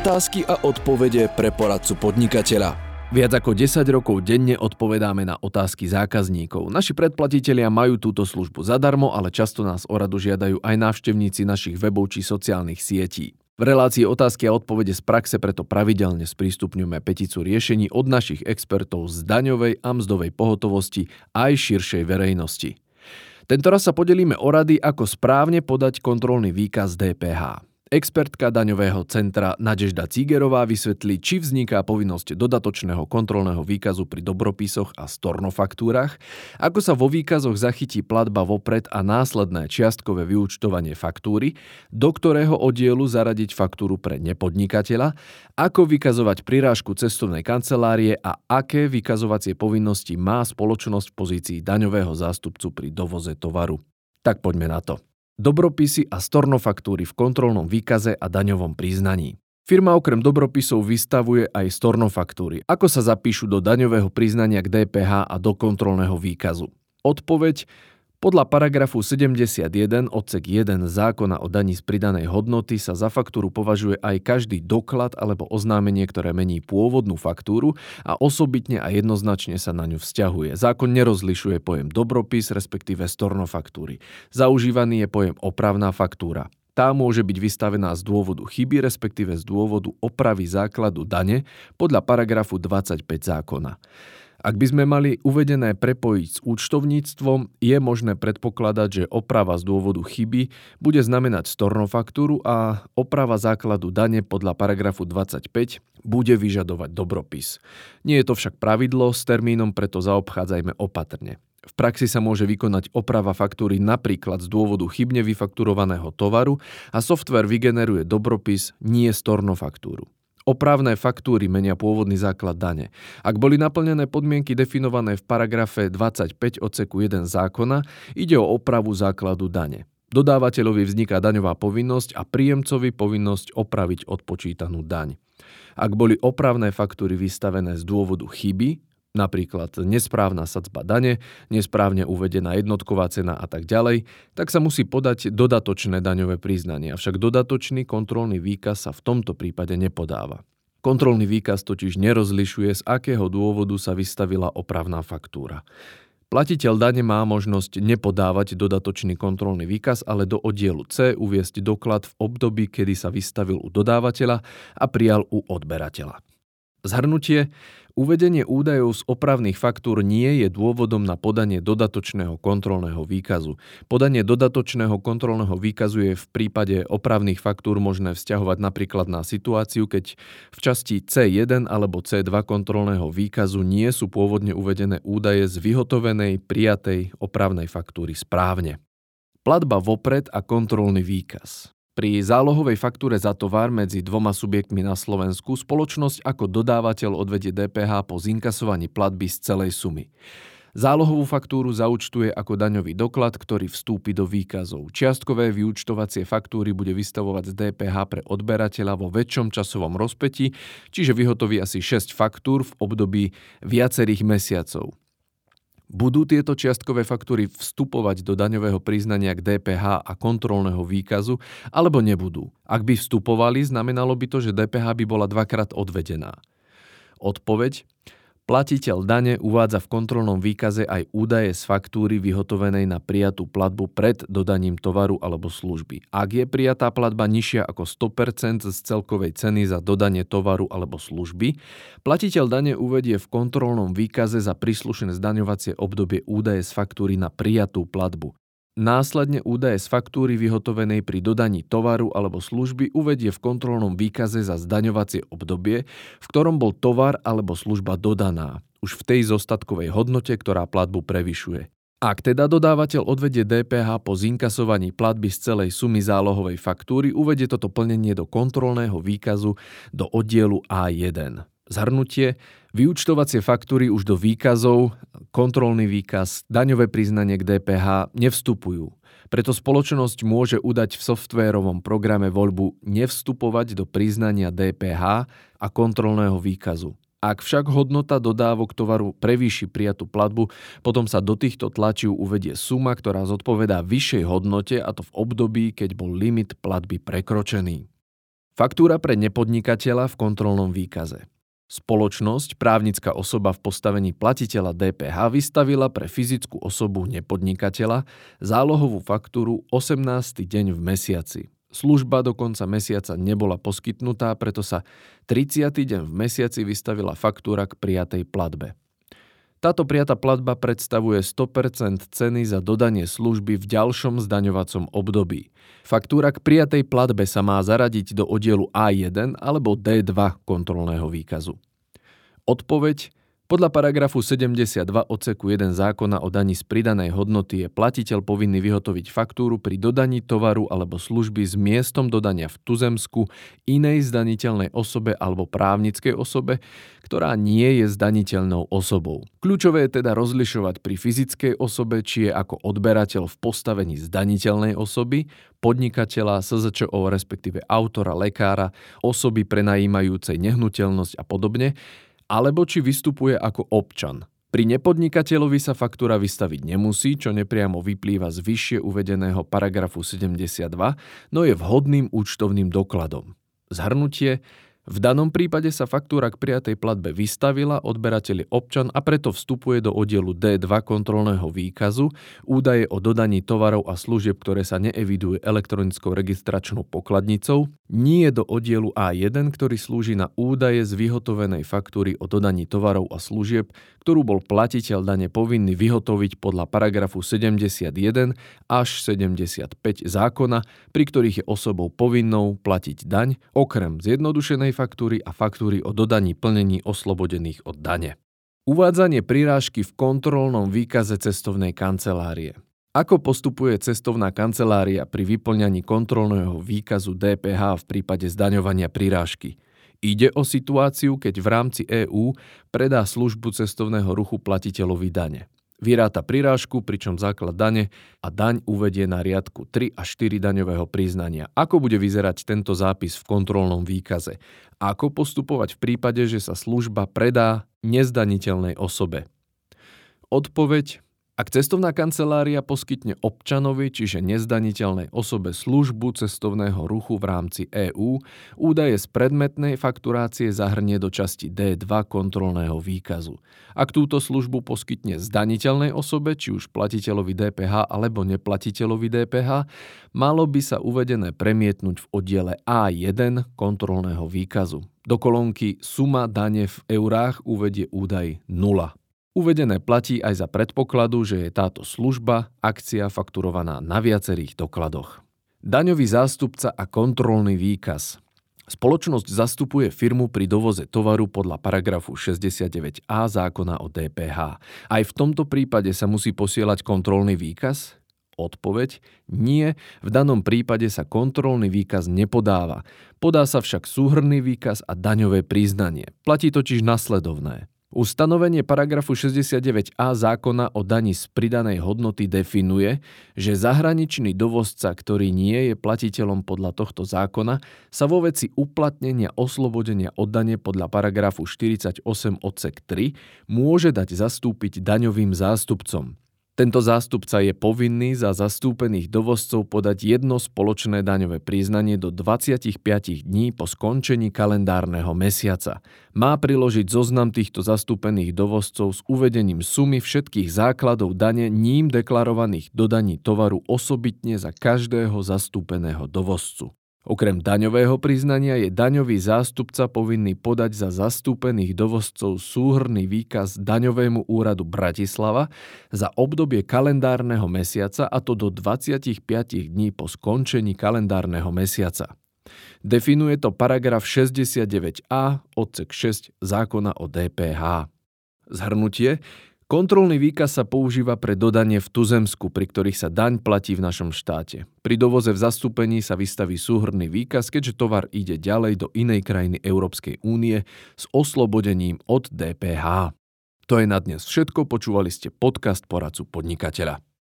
otázky a odpovede pre poradcu podnikateľa. Viac ako 10 rokov denne odpovedáme na otázky zákazníkov. Naši predplatitelia majú túto službu zadarmo, ale často nás o radu žiadajú aj návštevníci našich webov či sociálnych sietí. V relácii otázky a odpovede z praxe preto pravidelne sprístupňujeme peticu riešení od našich expertov z daňovej a mzdovej pohotovosti aj širšej verejnosti. Tento raz sa podelíme o rady, ako správne podať kontrolný výkaz DPH. Expertka daňového centra Nadežda Cigerová vysvetlí, či vzniká povinnosť dodatočného kontrolného výkazu pri dobropisoch a stornofaktúrach, ako sa vo výkazoch zachytí platba vopred a následné čiastkové vyúčtovanie faktúry, do ktorého oddielu zaradiť faktúru pre nepodnikateľa, ako vykazovať prirážku cestovnej kancelárie a aké vykazovacie povinnosti má spoločnosť v pozícii daňového zástupcu pri dovoze tovaru. Tak poďme na to dobropisy a stornofaktúry v kontrolnom výkaze a daňovom priznaní. Firma okrem dobropisov vystavuje aj stornofaktúry, ako sa zapíšu do daňového priznania k DPH a do kontrolného výkazu. Odpoveď podľa paragrafu 71 odsek 1 zákona o daní z pridanej hodnoty sa za faktúru považuje aj každý doklad alebo oznámenie, ktoré mení pôvodnú faktúru a osobitne a jednoznačne sa na ňu vzťahuje. Zákon nerozlišuje pojem dobropis, respektíve stornofaktúry. Zaužívaný je pojem opravná faktúra. Tá môže byť vystavená z dôvodu chyby, respektíve z dôvodu opravy základu dane podľa paragrafu 25 zákona. Ak by sme mali uvedené prepojiť s účtovníctvom, je možné predpokladať, že oprava z dôvodu chyby bude znamenať stornofaktúru a oprava základu dane podľa paragrafu 25 bude vyžadovať dobropis. Nie je to však pravidlo, s termínom preto zaobchádzajme opatrne. V praxi sa môže vykonať oprava faktúry napríklad z dôvodu chybne vyfakturovaného tovaru a software vygeneruje dobropis, nie stornofaktúru. Opravné faktúry menia pôvodný základ dane. Ak boli naplnené podmienky definované v paragrafe 25 odseku 1 zákona, ide o opravu základu dane. Dodávateľovi vzniká daňová povinnosť a príjemcovi povinnosť opraviť odpočítanú daň. Ak boli opravné faktúry vystavené z dôvodu chyby, napríklad nesprávna sadzba dane, nesprávne uvedená jednotková cena a tak ďalej, tak sa musí podať dodatočné daňové priznanie. Avšak dodatočný kontrolný výkaz sa v tomto prípade nepodáva. Kontrolný výkaz totiž nerozlišuje, z akého dôvodu sa vystavila opravná faktúra. Platiteľ dane má možnosť nepodávať dodatočný kontrolný výkaz, ale do oddielu C uviesť doklad v období, kedy sa vystavil u dodávateľa a prijal u odberateľa. Zhrnutie. Uvedenie údajov z opravných faktúr nie je dôvodom na podanie dodatočného kontrolného výkazu. Podanie dodatočného kontrolného výkazu je v prípade opravných faktúr možné vzťahovať napríklad na situáciu, keď v časti C1 alebo C2 kontrolného výkazu nie sú pôvodne uvedené údaje z vyhotovenej, prijatej opravnej faktúry správne. Platba vopred a kontrolný výkaz. Pri zálohovej faktúre za tovar medzi dvoma subjektmi na Slovensku spoločnosť ako dodávateľ odvedie DPH po zinkasovaní platby z celej sumy. Zálohovú faktúru zaučtuje ako daňový doklad, ktorý vstúpi do výkazov. Čiastkové vyúčtovacie faktúry bude vystavovať z DPH pre odberateľa vo väčšom časovom rozpeti, čiže vyhotoví asi 6 faktúr v období viacerých mesiacov. Budú tieto čiastkové faktúry vstupovať do daňového priznania k DPH a kontrolného výkazu, alebo nebudú? Ak by vstupovali, znamenalo by to, že DPH by bola dvakrát odvedená. Odpoveď? Platiteľ dane uvádza v kontrolnom výkaze aj údaje z faktúry vyhotovenej na prijatú platbu pred dodaním tovaru alebo služby. Ak je prijatá platba nižšia ako 100% z celkovej ceny za dodanie tovaru alebo služby, platiteľ dane uvedie v kontrolnom výkaze za príslušné zdaňovacie obdobie údaje z faktúry na prijatú platbu. Následne údaje z faktúry vyhotovenej pri dodaní tovaru alebo služby uvedie v kontrolnom výkaze za zdaňovacie obdobie, v ktorom bol tovar alebo služba dodaná, už v tej zostatkovej hodnote, ktorá platbu prevyšuje. Ak teda dodávateľ odvedie DPH po zinkasovaní platby z celej sumy zálohovej faktúry, uvedie toto plnenie do kontrolného výkazu do oddielu A1. Zhrnutie, vyučtovacie faktúry už do výkazov, kontrolný výkaz, daňové priznanie k DPH nevstupujú. Preto spoločnosť môže udať v softvérovom programe voľbu nevstupovať do priznania DPH a kontrolného výkazu. Ak však hodnota dodávok tovaru prevýši prijatú platbu, potom sa do týchto tlačiv uvedie suma, ktorá zodpovedá vyššej hodnote a to v období, keď bol limit platby prekročený. Faktúra pre nepodnikateľa v kontrolnom výkaze. Spoločnosť, právnická osoba v postavení platiteľa DPH vystavila pre fyzickú osobu nepodnikateľa zálohovú faktúru 18. deň v mesiaci. Služba do konca mesiaca nebola poskytnutá, preto sa 30. deň v mesiaci vystavila faktúra k prijatej platbe. Táto prijatá platba predstavuje 100% ceny za dodanie služby v ďalšom zdaňovacom období. Faktúra k prijatej platbe sa má zaradiť do oddielu A1 alebo D2 kontrolného výkazu. Odpoveď podľa paragrafu 72 odseku 1 zákona o daní z pridanej hodnoty je platiteľ povinný vyhotoviť faktúru pri dodaní tovaru alebo služby s miestom dodania v tuzemsku inej zdaniteľnej osobe alebo právnickej osobe, ktorá nie je zdaniteľnou osobou. Kľúčové je teda rozlišovať pri fyzickej osobe, či je ako odberateľ v postavení zdaniteľnej osoby, podnikateľa, SZČO, respektíve autora, lekára, osoby prenajímajúcej nehnuteľnosť a podobne, alebo či vystupuje ako občan. Pri nepodnikateľovi sa faktúra vystaviť nemusí, čo nepriamo vyplýva z vyššie uvedeného paragrafu 72, no je vhodným účtovným dokladom. Zhrnutie v danom prípade sa faktúra k prijatej platbe vystavila, odberateľ je občan a preto vstupuje do oddielu D2 kontrolného výkazu údaje o dodaní tovarov a služieb, ktoré sa neevidujú elektronickou registračnou pokladnicou, nie do oddielu A1, ktorý slúži na údaje z vyhotovenej faktúry o dodaní tovarov a služieb, ktorú bol platiteľ dane povinný vyhotoviť podľa paragrafu 71 až 75 zákona, pri ktorých je osobou povinnou platiť daň, okrem zjednodušenej cestovnej faktúry a faktúry o dodaní plnení oslobodených od dane. Uvádzanie prirážky v kontrolnom výkaze cestovnej kancelárie. Ako postupuje cestovná kancelária pri vyplňaní kontrolného výkazu DPH v prípade zdaňovania prirážky? Ide o situáciu, keď v rámci EÚ predá službu cestovného ruchu platiteľovi dane. Vyráta prirážku, pričom základ dane a daň uvedie na riadku 3 a 4 daňového priznania. Ako bude vyzerať tento zápis v kontrolnom výkaze? Ako postupovať v prípade, že sa služba predá nezdaniteľnej osobe? Odpoveď ak cestovná kancelária poskytne občanovi, čiže nezdaniteľnej osobe službu cestovného ruchu v rámci EÚ, údaje z predmetnej fakturácie zahrnie do časti D2 kontrolného výkazu. Ak túto službu poskytne zdaniteľnej osobe, či už platiteľovi DPH alebo neplatiteľovi DPH, malo by sa uvedené premietnúť v oddiele A1 kontrolného výkazu. Do kolónky Suma dane v eurách uvedie údaj 0. Uvedené platí aj za predpokladu, že je táto služba, akcia fakturovaná na viacerých dokladoch. Daňový zástupca a kontrolný výkaz. Spoločnosť zastupuje firmu pri dovoze tovaru podľa paragrafu 69a zákona o DPH. Aj v tomto prípade sa musí posielať kontrolný výkaz? Odpoveď nie, v danom prípade sa kontrolný výkaz nepodáva. Podá sa však súhrný výkaz a daňové priznanie. Platí totiž nasledovné. Ustanovenie paragrafu 69a zákona o daní z pridanej hodnoty definuje, že zahraničný dovozca, ktorý nie je platiteľom podľa tohto zákona, sa vo veci uplatnenia oslobodenia od dane podľa paragrafu 48 odsek 3 môže dať zastúpiť daňovým zástupcom. Tento zástupca je povinný za zastúpených dovozcov podať jedno spoločné daňové priznanie do 25 dní po skončení kalendárneho mesiaca. Má priložiť zoznam týchto zastúpených dovozcov s uvedením sumy všetkých základov dane ním deklarovaných dodaní tovaru osobitne za každého zastúpeného dovozcu. Okrem daňového priznania je daňový zástupca povinný podať za zastúpených dovozcov súhrný výkaz daňovému úradu Bratislava za obdobie kalendárneho mesiaca a to do 25 dní po skončení kalendárneho mesiaca. Definuje to paragraf 69a odsek 6 zákona o DPH. Zhrnutie Kontrolný výkaz sa používa pre dodanie v tuzemsku, pri ktorých sa daň platí v našom štáte. Pri dovoze v zastúpení sa vystaví súhrný výkaz, keďže tovar ide ďalej do inej krajiny Európskej únie s oslobodením od DPH. To je na dnes všetko, počúvali ste podcast poradcu podnikateľa.